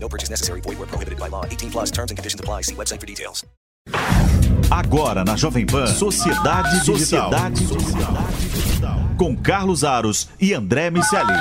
No purchase necessary. Void where prohibited by law. 18 plus terms and conditions apply. See website for details. Agora na Jovem Pan, Sociedade, Sociedade Digital. Com Carlos Aros e André Miceli.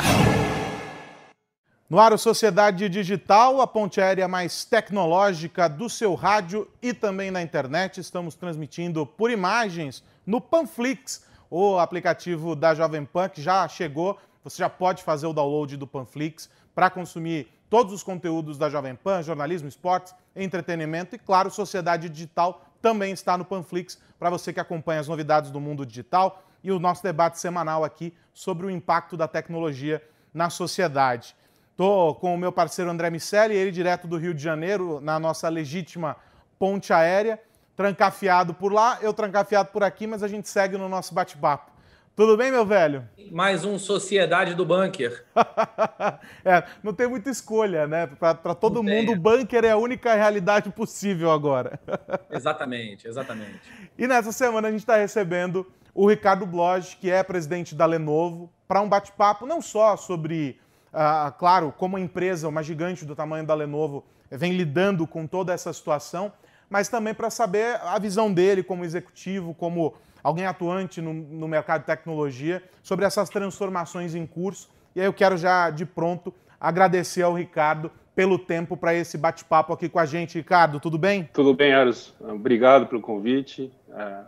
No ar, Sociedade Digital, a ponte aérea mais tecnológica do seu rádio e também na internet. Estamos transmitindo por imagens no Panflix, o aplicativo da Jovem Pan, que já chegou. Você já pode fazer o download do Panflix para consumir todos os conteúdos da Jovem Pan, jornalismo, esportes, entretenimento e, claro, Sociedade Digital também está no Panflix para você que acompanha as novidades do mundo digital e o nosso debate semanal aqui sobre o impacto da tecnologia na sociedade. Estou com o meu parceiro André Miceli, ele direto do Rio de Janeiro, na nossa legítima ponte aérea, trancafiado por lá, eu trancafiado por aqui, mas a gente segue no nosso bate-papo. Tudo bem, meu velho? Mais um Sociedade do Bunker. é, não tem muita escolha, né? Para todo não mundo, tem. o bunker é a única realidade possível agora. exatamente, exatamente. E nessa semana a gente está recebendo o Ricardo Bloch, que é presidente da Lenovo, para um bate-papo não só sobre ah, claro, como a empresa, uma gigante do tamanho da Lenovo, vem lidando com toda essa situação, mas também para saber a visão dele como executivo, como alguém atuante no, no, mercado de tecnologia, sobre essas transformações em curso. E aí eu quero já de pronto agradecer ao Ricardo pelo tempo para esse bate-papo aqui com a gente. Ricardo, tudo bem? Tudo bem, Aros. Obrigado pelo convite. É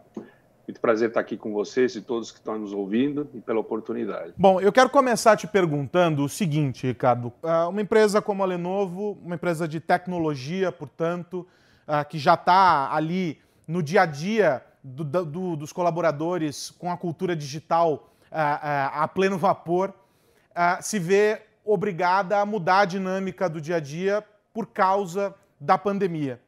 muito prazer estar aqui com vocês e todos que estão nos ouvindo e pela oportunidade. Bom, eu quero começar te perguntando o seguinte, Ricardo. Ah, uma empresa como a Lenovo, uma empresa de tecnologia, portanto, ah, que já está ali no dia a dia do, do, dos colaboradores com a cultura digital ah, a pleno vapor, se vê obrigada a mudar a dinâmica do dia a dia por causa da pandemia.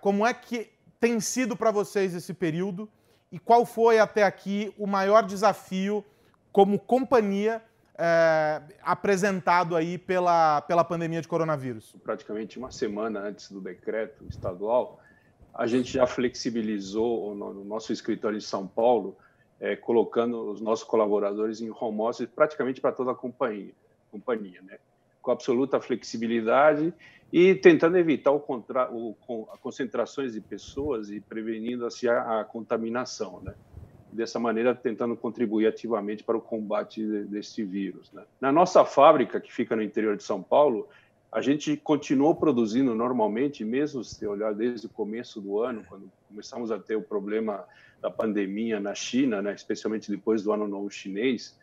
Como é que tem sido para vocês esse período? e qual foi até aqui o maior desafio como companhia é, apresentado aí pela, pela pandemia de coronavírus? Praticamente uma semana antes do decreto estadual, a gente já flexibilizou no nosso escritório em São Paulo, é, colocando os nossos colaboradores em home office praticamente para toda a companhia, companhia né? com absoluta flexibilidade e tentando evitar o contra, o, concentrações de pessoas e prevenindo assim a, a, contaminação, né? Dessa maneira, tentando contribuir ativamente para o combate desse vírus. Né? Na nossa fábrica, que fica no interior de São Paulo, a gente continuou produzindo normalmente, mesmo se olhar desde o começo do ano, quando começamos a ter o problema da pandemia na China, né? especialmente depois do ano novo chinês,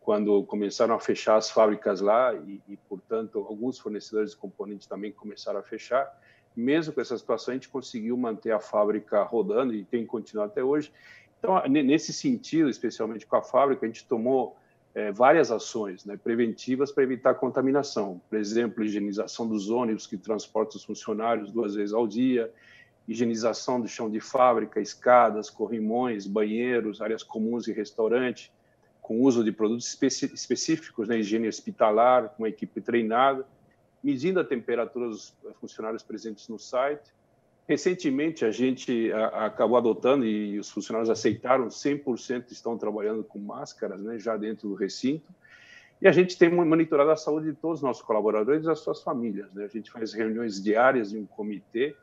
quando começaram a fechar as fábricas lá e, e, portanto, alguns fornecedores de componentes também começaram a fechar. Mesmo com essa situação, a gente conseguiu manter a fábrica rodando e tem continuado até hoje. Então, nesse sentido, especialmente com a fábrica, a gente tomou é, várias ações né, preventivas para evitar contaminação. Por exemplo, higienização dos ônibus que transportam os funcionários duas vezes ao dia, higienização do chão de fábrica, escadas, corrimões, banheiros, áreas comuns e restaurante, com uso de produtos específicos na né, higiene hospitalar, com equipe treinada, medindo a temperatura dos funcionários presentes no site. Recentemente, a gente acabou adotando e os funcionários aceitaram, 100% estão trabalhando com máscaras né, já dentro do recinto. E a gente tem monitorado a saúde de todos os nossos colaboradores e das suas famílias. Né? A gente faz reuniões diárias de um comitê,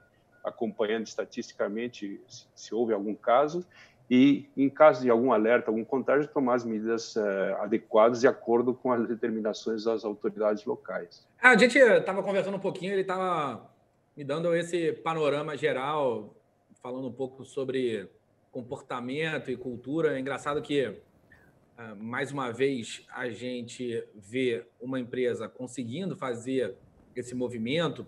acompanhando estatisticamente se, se houve algum caso, e, em caso de algum alerta, algum contágio, tomar as medidas uh, adequadas de acordo com as determinações das autoridades locais. Ah, a gente estava conversando um pouquinho, ele estava me dando esse panorama geral, falando um pouco sobre comportamento e cultura. É engraçado que, uh, mais uma vez, a gente vê uma empresa conseguindo fazer esse movimento,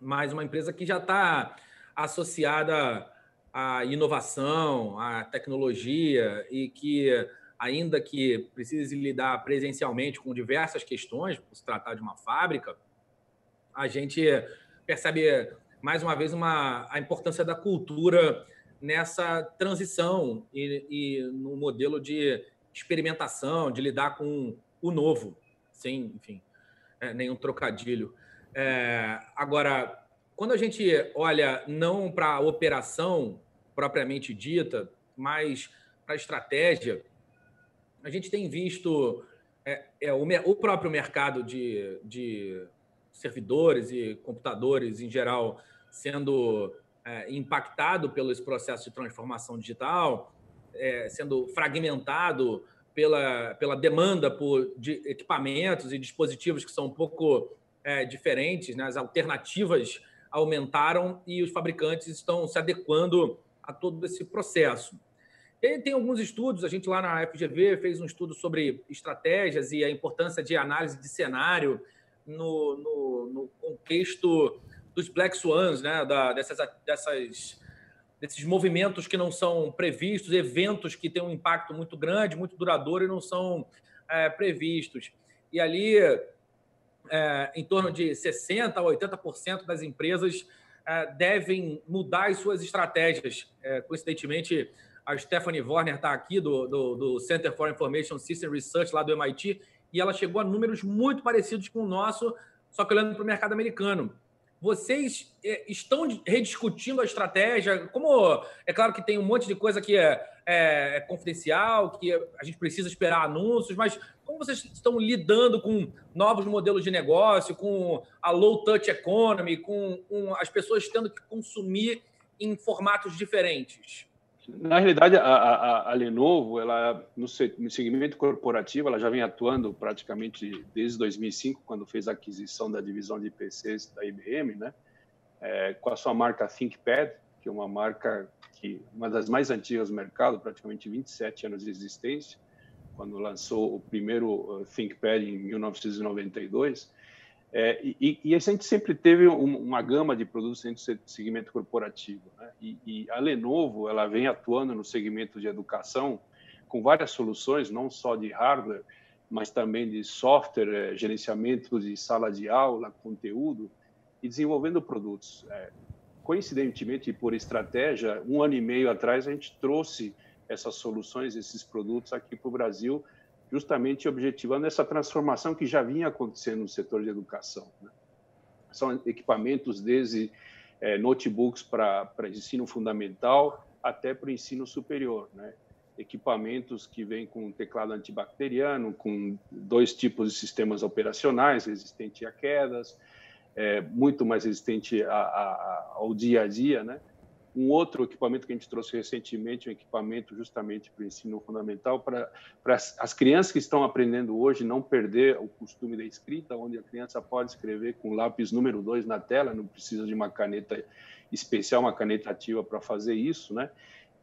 mas uma empresa que já está associada a inovação, a tecnologia e que, ainda que precise lidar presencialmente com diversas questões, por se tratar de uma fábrica, a gente percebe mais uma vez, uma, a importância da cultura nessa transição e, e no modelo de experimentação, de lidar com o novo, sem, enfim, é, nenhum trocadilho. É, agora, quando a gente olha não para a operação propriamente dita, mas para a estratégia, a gente tem visto é, é o, o, próprio mercado de, de, servidores e computadores em geral sendo é, impactado pelo esse processo de transformação digital, é, sendo fragmentado pela, pela demanda por de equipamentos e dispositivos que são um pouco é, diferentes, né? as alternativas aumentaram e os fabricantes estão se adequando a todo esse processo. E tem alguns estudos, a gente lá na FGV fez um estudo sobre estratégias e a importância de análise de cenário no, no, no contexto dos Black Swans, né? Da, dessas, dessas, desses movimentos que não são previstos, eventos que têm um impacto muito grande, muito duradouro e não são é, previstos. E ali, é, em torno de 60% a 80% das empresas é, devem mudar as suas estratégias. É, coincidentemente, a Stephanie Warner está aqui, do, do, do, Center for Information System Research, lá do MIT, e ela chegou a números muito parecidos com o nosso, só que olhando para o mercado americano. Vocês é, estão rediscutindo a estratégia? Como é claro que tem um monte de coisa que é, é, é confidencial, que a gente precisa esperar anúncios, mas como vocês estão lidando com novos modelos de negócio, com a low touch economy, com, com as pessoas tendo que consumir em formatos diferentes? Na realidade, a, a, a Lenovo, ela no, segmento corporativo, ela já vem atuando praticamente desde 2005, quando fez a aquisição da divisão de PCs da IBM, né? É, com a sua marca ThinkPad, que é uma marca que uma das mais antigas do mercado, praticamente 27 anos de existência, quando lançou o primeiro uh, ThinkPad em 1992. É, e, e, a gente sempre teve uma gama de produtos dentro do segmento corporativo. Né? E, e, a Lenovo ela vem atuando no segmento de educação com várias soluções, não só de hardware, mas também de software, é, gerenciamento de sala de aula, conteúdo, e desenvolvendo produtos. É, coincidentemente e por estratégia, um ano e meio atrás a gente trouxe essas soluções, esses produtos aqui para o Brasil justamente objetivando essa transformação que já vinha acontecendo no setor de educação. Né? São equipamentos desde é, notebooks para ensino fundamental até para o ensino superior. Né? Equipamentos que vêm com teclado antibacteriano, com dois tipos de sistemas operacionais, resistente a quedas, é, muito mais resistente a, a, ao dia a dia, né? Um outro equipamento que a gente trouxe recentemente, um equipamento justamente para o ensino fundamental, para, para as crianças que estão aprendendo hoje não perder o costume da escrita, onde a criança pode escrever com lápis número 2 na tela, não precisa de uma caneta especial, uma caneta ativa para fazer isso, né?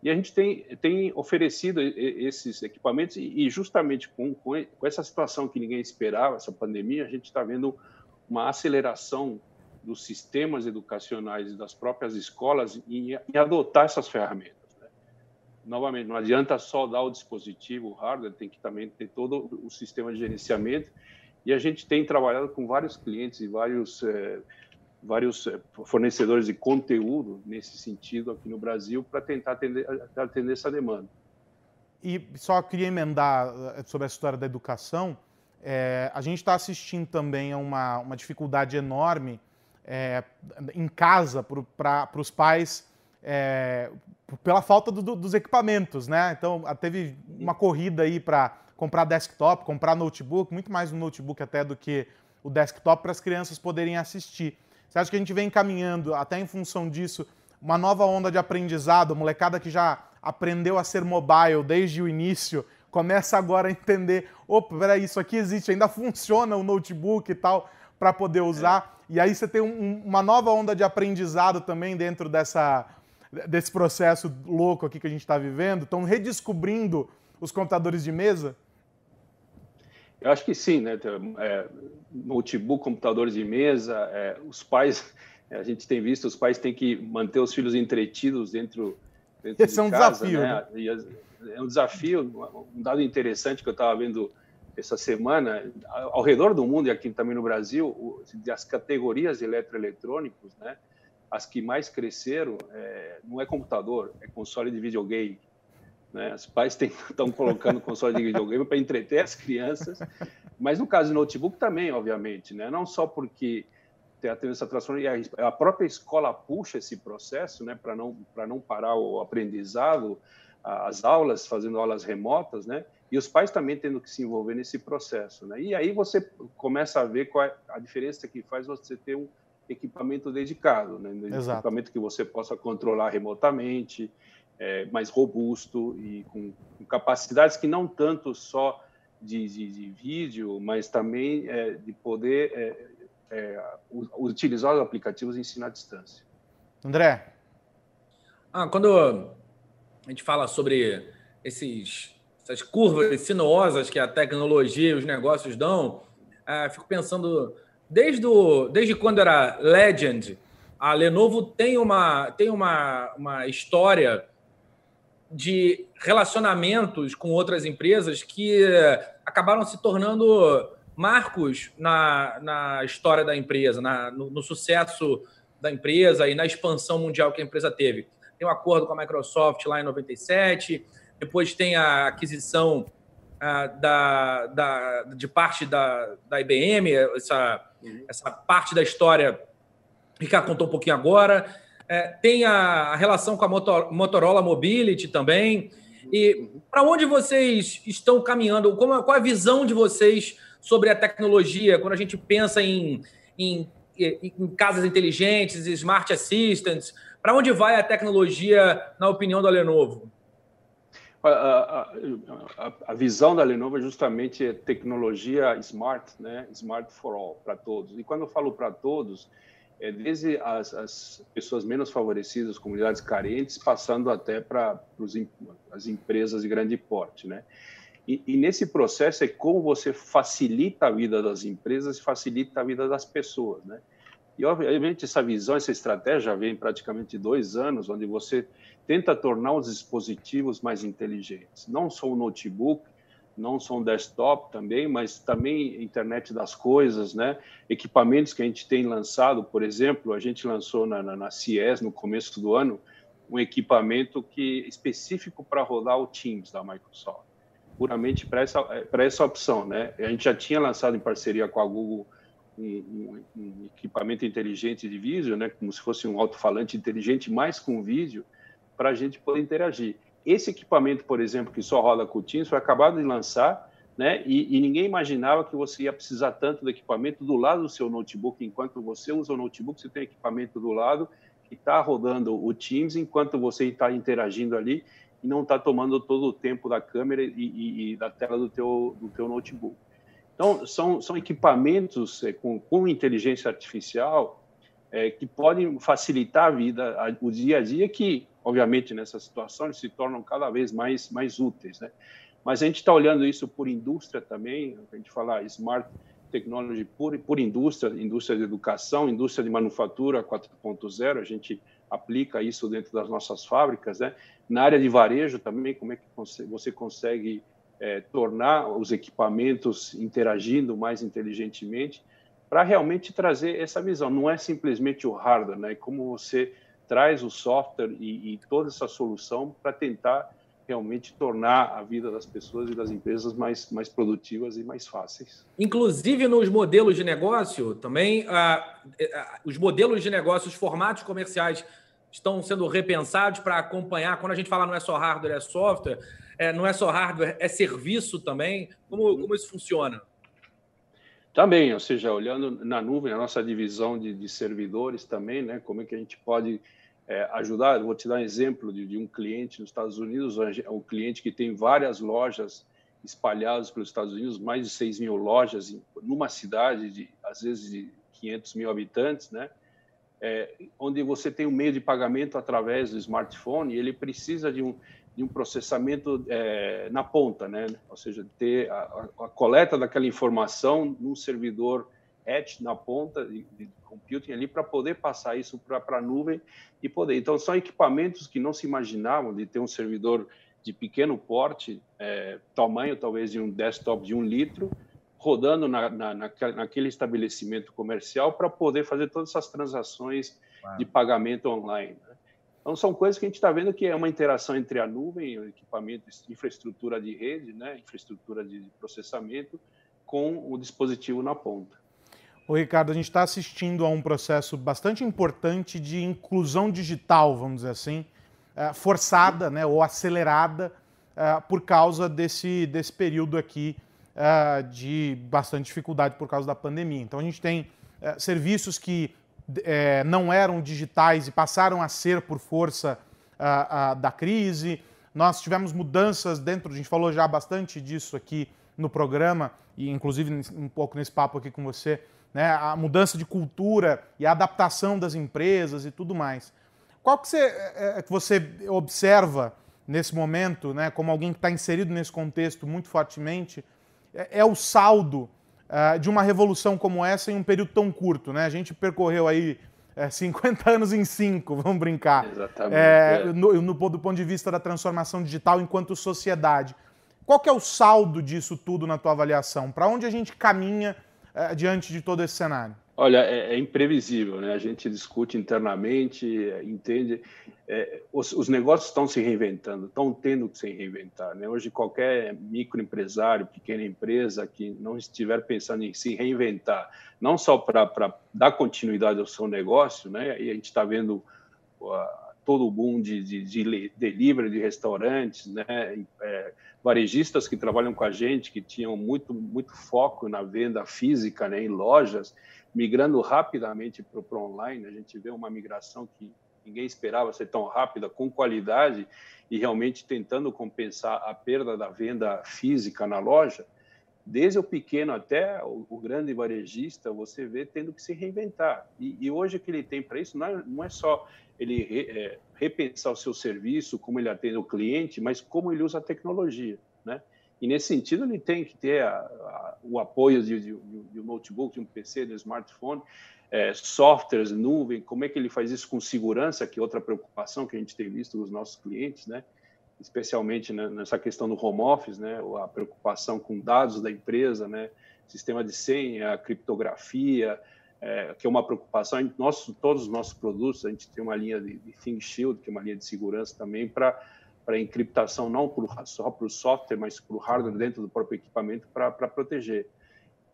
E a gente tem, tem oferecido esses equipamentos e justamente com, com essa situação que ninguém esperava, essa pandemia, a gente está vendo uma aceleração dos sistemas educacionais e das próprias escolas em, em adotar essas ferramentas. Né? Novamente, não adianta só dar o dispositivo, o hardware, tem que também ter todo o sistema de gerenciamento. E a gente tem trabalhado com vários clientes e vários, é, vários eh, fornecedores de conteúdo nesse sentido aqui no Brasil para tentar atender, atender essa demanda. E só queria emendar eh, sobre a história da educação. É, a gente está assistindo também a uma, uma dificuldade enorme é, em casa para os pais é, pela falta do, do, dos equipamentos, né? Então teve uma corrida aí para comprar desktop, comprar notebook, muito mais um notebook até do que o desktop para as crianças poderem assistir. Você acha que a gente vem caminhando até em função disso uma nova onda de aprendizado, a molecada que já aprendeu a ser mobile desde o início, começa agora a entender, opa, peraí, isso aqui existe, ainda funciona o notebook e tal, para poder usar. É. E aí você tem um, uma nova onda de aprendizado também dentro dessa, desse processo louco aqui que a gente está vivendo. Estão redescobrindo os computadores de mesa? Eu acho que sim, né? É, notebook, computadores de mesa, é, os pais, a gente tem visto, os pais têm que manter os filhos entretidos dentro, dentro Esse de é um casa, desafio. Né? Né? É um desafio. Um dado interessante que eu estava vendo essa semana, ao redor do mundo e aqui também no Brasil, as categorias de eletroeletrônicos, né, as que mais cresceram é, não é computador, é console de videogame. Né? Os pais estão colocando console de videogame para entreter as crianças, mas no caso do notebook também, obviamente, né? não só porque tem essa transformação, e a própria escola puxa esse processo né? para não, não parar o aprendizado, as aulas, fazendo aulas remotas, né? e os pais também tendo que se envolver nesse processo. Né? E aí você começa a ver qual é a diferença que faz você ter um equipamento dedicado, né? um equipamento que você possa controlar remotamente, é, mais robusto e com, com, capacidades que não tanto só de, de, de vídeo, mas também é, de poder é, é utilizar os aplicativos e ensinar à distância. André? Ah, quando a gente fala sobre esses, essas curvas sinuosas que a tecnologia e os negócios dão, é, fico pensando, desde, o, desde quando era Legend, a Lenovo tem uma, tem uma, uma história de relacionamentos com outras empresas que acabaram se tornando marcos na, na história da empresa, na, no, no, sucesso da empresa e na expansão mundial que a empresa teve. Tem um acordo com a Microsoft lá em 97, depois tem a aquisição uh, da, da, de parte da, da IBM, essa, uhum. essa parte da história que Ricardo contou um pouquinho agora. É, tem a, a, relação com a Motor, Motorola Mobility também. E para onde vocês estão caminhando? Como, qual a visão de vocês sobre a tecnologia quando a gente pensa em, em, em casas inteligentes, smart assistants? Para onde vai a tecnologia, na opinião da Lenovo? A, a, a, a, visão da Lenovo é justamente tecnologia smart, né? Smart for all, para todos. E quando eu falo para todos, é, desde as, as, pessoas menos favorecidas, comunidades carentes, passando até para as empresas de grande porte, né? E, e, nesse processo é como você facilita a vida das empresas e facilita a vida das pessoas, né? E obviamente essa visão, essa estratégia vem praticamente dois anos, onde você tenta tornar os dispositivos mais inteligentes, não só o notebook, não só desktop também, mas também internet das coisas, né? Equipamentos que a gente tem lançado, por exemplo, a gente lançou na, na, na CIES no começo do ano um equipamento que específico para rodar o Teams da Microsoft, puramente para essa essa opção, né? A gente já tinha lançado em parceria com a Google um, um equipamento inteligente de vídeo, né? Como se fosse um alto-falante inteligente, mais com vídeo, para a gente poder interagir. Esse equipamento, por exemplo, que só roda com o Teams, foi acabado de lançar, né? E, e, ninguém imaginava que você ia precisar tanto do equipamento do lado do seu notebook. Enquanto você usa o notebook, você tem equipamento do lado que está rodando o Teams, enquanto você está interagindo ali e não está tomando todo o tempo da câmera e, e, e, da tela do teu, do teu notebook. Então, são, são equipamentos é, com, com inteligência artificial é, que podem facilitar a vida, a, o dia a dia, que obviamente, nessa situação, eles se tornam cada vez mais, mais úteis. Né? Mas a gente está olhando isso por indústria também, a gente fala smart technology por, por indústria, indústria de educação, indústria de manufatura 4.0, a gente aplica isso dentro das nossas fábricas. Né? Na área de varejo também, como é que você consegue é, tornar os equipamentos interagindo mais inteligentemente para realmente trazer essa visão. Não é simplesmente o hardware, né? como você traz o software e, e toda essa solução para tentar realmente tornar a vida das pessoas e das empresas mais, mais produtivas e mais fáceis. Inclusive nos modelos de negócio, também ah, os modelos de negócio, os formatos comerciais estão sendo repensados para acompanhar. Quando a gente fala não é só hardware, é software, é, não é só hardware, é serviço também. Como, como isso funciona? Também, ou seja, olhando na nuvem, a nossa divisão de, de servidores também, né? Como é que a gente pode é, ajudar. Vou te dar um exemplo de, de, um cliente nos Estados Unidos, é um cliente que tem várias lojas espalhadas pelos Estados Unidos, mais de 6 mil lojas em, numa cidade de, às vezes, de 500 mil habitantes, né? É, onde você tem um meio de pagamento através do smartphone ele precisa de um, de um processamento é, na ponta, né? Ou seja, ter a, a, coleta daquela informação num servidor edge na ponta de, de computing ali para poder passar isso para a nuvem e poder. Então, são equipamentos que não se imaginavam de ter um servidor de pequeno porte, é, tamanho talvez de um desktop de um litro, rodando na, na, naquele estabelecimento comercial para poder fazer todas essas transações claro. de pagamento online. Então, são coisas que a gente está vendo que é uma interação entre a nuvem, o equipamento, infraestrutura de rede, né? infraestrutura de processamento, com o dispositivo na ponta. O Ricardo, a gente está assistindo a um processo bastante importante de inclusão digital, vamos dizer assim, é, forçada né, ou acelerada é, por causa desse, desse período aqui é, de bastante dificuldade por causa da pandemia. Então a gente tem serviços que não eram digitais e passaram a ser por força da crise. Nós tivemos mudanças dentro, a gente falou já bastante disso aqui no programa, e inclusive um pouco nesse papo aqui com você, né, a mudança de cultura e a adaptação das empresas e tudo mais. Qual que você, é, é, que você observa nesse momento, né, como alguém que está inserido nesse contexto muito fortemente, é, é o saldo uh, de uma revolução como essa em um período tão curto? Né? A gente percorreu aí é, 50 anos em 5, vamos brincar. Exatamente. É, no, no, do ponto de vista da transformação digital enquanto sociedade. Qual que é o saldo disso tudo na tua avaliação? Para onde a gente caminha é, diante de todo esse cenário? Olha, é, é, imprevisível, né? A gente discute internamente, entende. É, os, os, negócios estão se reinventando, estão tendo que se reinventar. Né? Hoje, qualquer microempresário, pequena empresa que não estiver pensando em se reinventar, não só para dar continuidade ao seu negócio, né? E a gente está vendo uh, todo o boom de, de, de delivery de restaurantes, né? É, varejistas que trabalham com a gente, que tinham muito, muito foco na venda física, né? em lojas migrando rapidamente para o online. A gente vê uma migração que ninguém esperava ser tão rápida, com qualidade e realmente tentando compensar a perda da venda física na loja. Desde o pequeno até o, grande varejista, você vê tendo que se reinventar. E, e hoje o que ele tem para isso não é, não é, só ele re, é, repensar o seu serviço, como ele atende o cliente, mas como ele usa a tecnologia? E nesse sentido, ele tem que ter a, a, o apoio de, de, de, um notebook, de um PC, de um smartphone, é, softwares, nuvem, como é que ele faz isso com segurança, que é outra preocupação que a gente tem visto nos nossos clientes, né? especialmente né, nessa questão do home office, né? a preocupação com dados da empresa, né? sistema de senha, criptografia, é, que é uma preocupação. Nosso, todos os nossos produtos, a gente tem uma linha de, de ThinkShield, que é uma linha de segurança também, para para encriptação não por, só para o software, mas para o hardware dentro do próprio equipamento para proteger.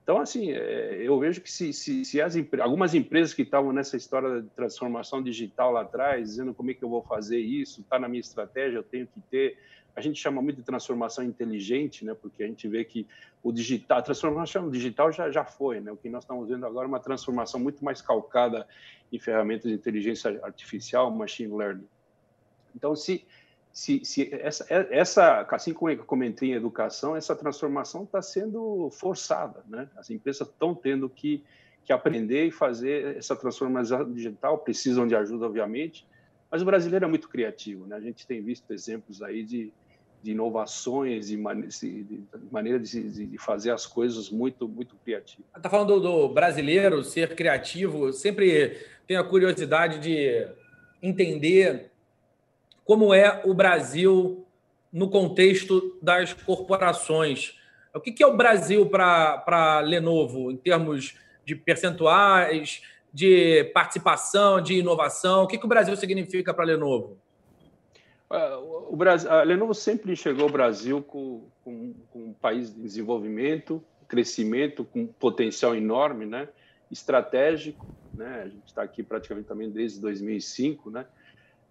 Então, assim, é, eu vejo que se, se, se as, algumas empresas que estavam nessa história de transformação digital lá atrás, dizendo como é que eu vou fazer isso, está na minha estratégia, eu tenho que ter. A gente chama muito de transformação inteligente, né? porque a gente vê que o digital, a transformação digital já, já foi. Né? O que nós estamos vendo agora é uma transformação muito mais calcada em ferramentas de inteligência artificial, machine learning. Então, se se, se essa, essa, assim como eu comentei em educação, essa transformação está sendo forçada, né? As empresas estão tendo que, que aprender e fazer essa transformação digital, precisam de ajuda, obviamente, mas o brasileiro é muito criativo, né? A gente tem visto exemplos aí de, de inovações e man maneira de, de, fazer as coisas muito muito criativas. Está falando do, do brasileiro ser criativo, sempre tenho a curiosidade de entender como é o Brasil no contexto das corporações. O que é o Brasil para a Lenovo, em termos de percentuais, de participação, de inovação? O que, que o Brasil significa para a Lenovo? É, o Brasil, a Lenovo sempre enxergou o Brasil como, um país de desenvolvimento, crescimento, com potencial enorme, né? estratégico. Né? A gente está aqui praticamente também desde 2005, né?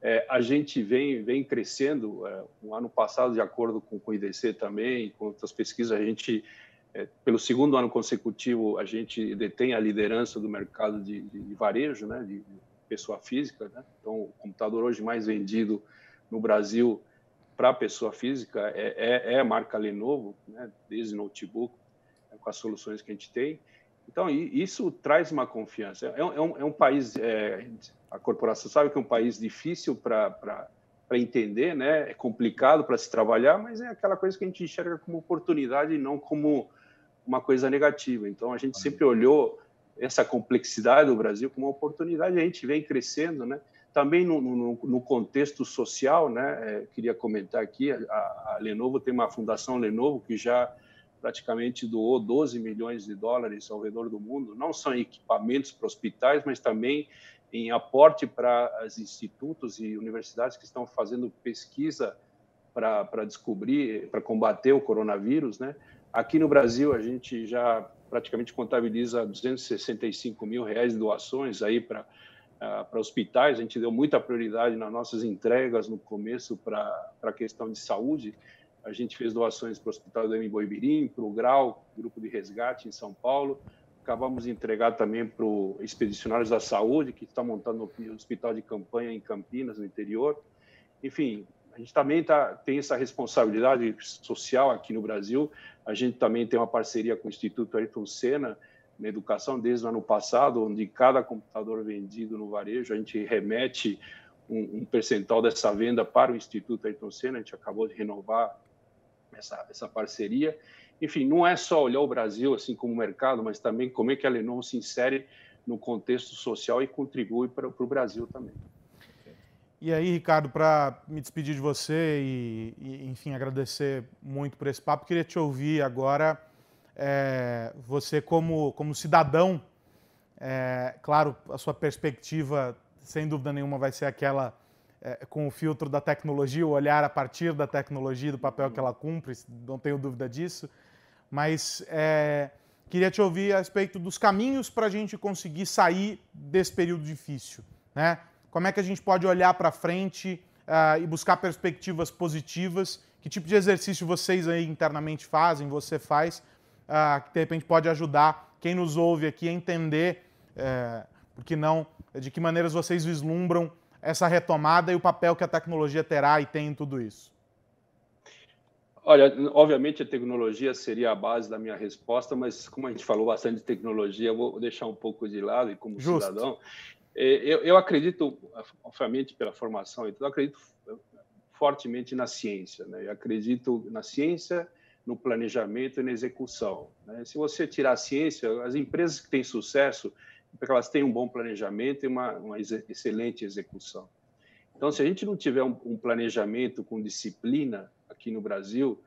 É, a gente vem, vem crescendo. É, no ano passado, de acordo com, com o IDC também, com outras pesquisas, a gente, é, pelo segundo ano consecutivo, a gente detém a liderança do mercado de, de, de varejo, né, de, de pessoa física. Né? Então, o computador hoje mais vendido no Brasil para pessoa física é, é, é, a marca Lenovo, né? desde notebook, né? com as soluções que a gente tem. Então, isso traz uma confiança. É, é um, é um país, é, a corporação sabe que é um país difícil para entender, né? é complicado para se trabalhar, mas é aquela coisa que a gente enxerga como oportunidade e não como uma coisa negativa. Então, a gente sempre olhou essa complexidade do Brasil como uma oportunidade, a gente vem crescendo, né? Também no, no, no contexto social, né? É, queria comentar aqui, a, a Lenovo tem uma fundação Lenovo que já praticamente doou 12 milhões de dólares ao redor do mundo, não só em equipamentos para hospitais, mas também em aporte para os institutos e universidades que estão fazendo pesquisa para descobrir, para combater o coronavírus, né? Aqui no Brasil a gente já praticamente contabiliza 265 mil reais de doações aí para uh, para hospitais. A gente deu muita prioridade nas nossas entregas no começo para a questão de saúde. A gente fez doações para o Hospital do Boibirim, para o Grau, Grupo de Resgate em São Paulo. Acabamos de entregar também para o Expedicionários da Saúde, que está montando o hospital de campanha em Campinas, no interior. Enfim, a gente também tá, tem essa responsabilidade social aqui no Brasil. A gente também tem uma parceria com o Instituto Ayrton Senna na educação desde o ano passado, onde cada computador vendido no varejo, a gente remete um, um percentual dessa venda para o Instituto Ayrton Senna. A gente acabou de renovar essa, essa parceria. Enfim, não é só olhar o Brasil assim como mercado, mas também como é que a Lenovo se insere no contexto social e contribui para, para o Brasil também. E aí, Ricardo, para me despedir de você e, e, enfim, agradecer muito por esse papo, queria te ouvir agora, é, você como, como cidadão, é, claro, a sua perspectiva, sem dúvida nenhuma, vai ser aquela é, com o filtro da tecnologia, o olhar a partir da tecnologia, do papel que ela cumpre, não tenho dúvida disso, mas é, queria te ouvir a respeito dos caminhos para a gente conseguir sair desse período difícil, né? Como é que a gente pode olhar para frente uh, e buscar perspectivas positivas? Que tipo de exercício vocês aí internamente fazem, você faz, uh, que de repente pode ajudar quem nos ouve aqui a entender, uh, por que não, de que maneiras vocês vislumbram essa retomada e o papel que a tecnologia terá e tem em tudo isso? Olha, obviamente a tecnologia seria a base da minha resposta, mas como a gente falou bastante de tecnologia, eu vou deixar um pouco de lado e como Justo. cidadão, é, eu, eu acredito, obviamente pela formação, eu acredito fortemente na ciência. Né? Eu acredito na ciência, no planejamento e na execução. Né? Se você tirar a ciência, as empresas que têm sucesso, porque elas têm um bom planejamento e uma, uma excelente execução. Então, se a gente não tiver um, um planejamento com disciplina aqui no Brasil,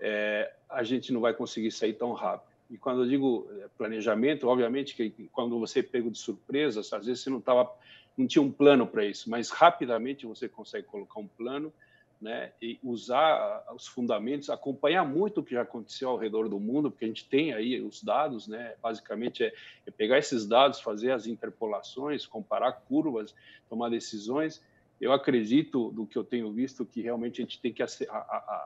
é, a gente não vai conseguir sair tão rápido. E quando eu digo eh, planejamento, obviamente que quando você pega de surpresa, às vezes você não tava, não tinha um plano para isso, mas rapidamente você consegue colocar um plano, né, e usar os fundamentos, acompanhar muito o que já aconteceu ao redor do mundo, porque a gente tem aí os dados, né, basicamente é, é pegar esses dados, fazer as interpolações, comparar curvas, tomar decisões. Eu acredito, do que eu tenho visto, que realmente a gente tem que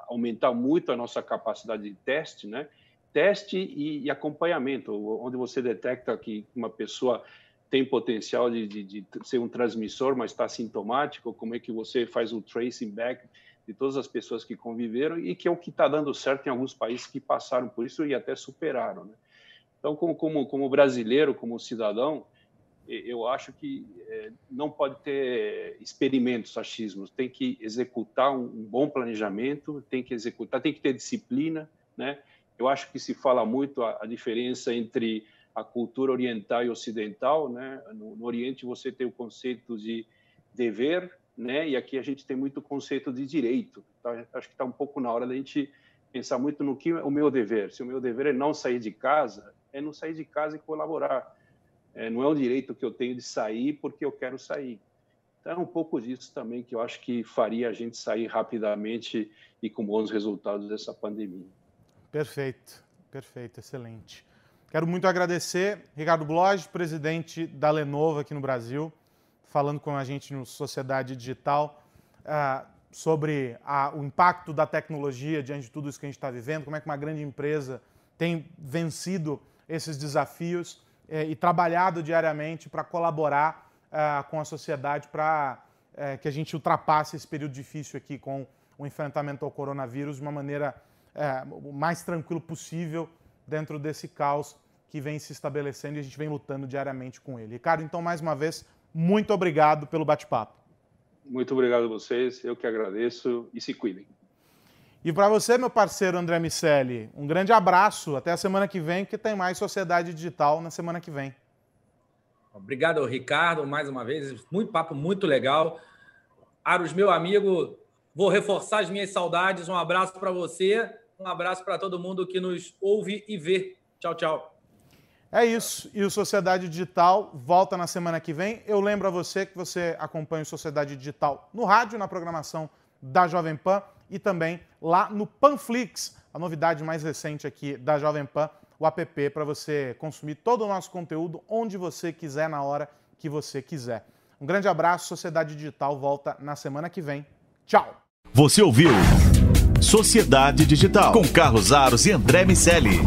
aumentar muito a nossa capacidade de teste, né? teste e, acompanhamento, onde você detecta que uma pessoa tem potencial de, de, de, ser um transmissor, mas está sintomático, como é que você faz o tracing back de todas as pessoas que conviveram e que é o que está dando certo em alguns países que passaram por isso e até superaram. Né? Então, como, como, como brasileiro, como cidadão, eu acho que é, não pode ter experimentos, achismos, tem que executar um bom planejamento, tem que executar, tem que ter disciplina, né? Eu acho que se fala muito a, diferença entre a cultura oriental e ocidental, né? No, no, Oriente você tem o conceito de dever, né? E aqui a gente tem muito o conceito de direito. Então, acho que está um pouco na hora da gente pensar muito no que é o meu dever. Se o meu dever é não sair de casa, é não sair de casa e colaborar. É, não é um direito que eu tenho de sair porque eu quero sair. Então, é um pouco disso também que eu acho que faria a gente sair rapidamente e com bons resultados dessa pandemia. Perfeito, perfeito, excelente. Quero muito agradecer Ricardo Bloch, presidente da Lenovo aqui no Brasil, falando com a gente no Sociedade Digital uh, sobre a, o impacto da tecnologia diante de tudo isso que a gente está vivendo, como é que uma grande empresa tem vencido esses desafios eh, e trabalhado diariamente para colaborar uh, com a sociedade para uh, que a gente ultrapasse esse período difícil aqui com o enfrentamento ao coronavírus de uma maneira é, o mais tranquilo possível dentro desse caos que vem se estabelecendo e a gente vem lutando diariamente com ele. Ricardo, então, mais uma vez, muito obrigado pelo bate-papo. Muito obrigado a vocês, eu que agradeço e se cuidem. E para você, meu parceiro André Miceli, um grande abraço. Até a semana que vem, que tem mais Sociedade Digital na semana que vem. Obrigado, Ricardo, mais uma vez. Muito papo muito legal. Aros, meu amigo, vou reforçar as minhas saudades. Um abraço para você Um abraço para todo mundo que nos ouve e vê. Tchau, tchau. É isso. E o Sociedade Digital volta na semana que vem. Eu lembro a você que você acompanha o Sociedade Digital no rádio, na programação da Jovem Pan e também lá no Panflix, a novidade mais recente aqui da Jovem Pan, o app para você consumir todo o nosso conteúdo onde você quiser, na hora que você quiser. Um grande abraço, Sociedade Digital volta na semana que vem. Tchau! Você ouviu Sociedade Digital com Carlos Aros e André Miceli.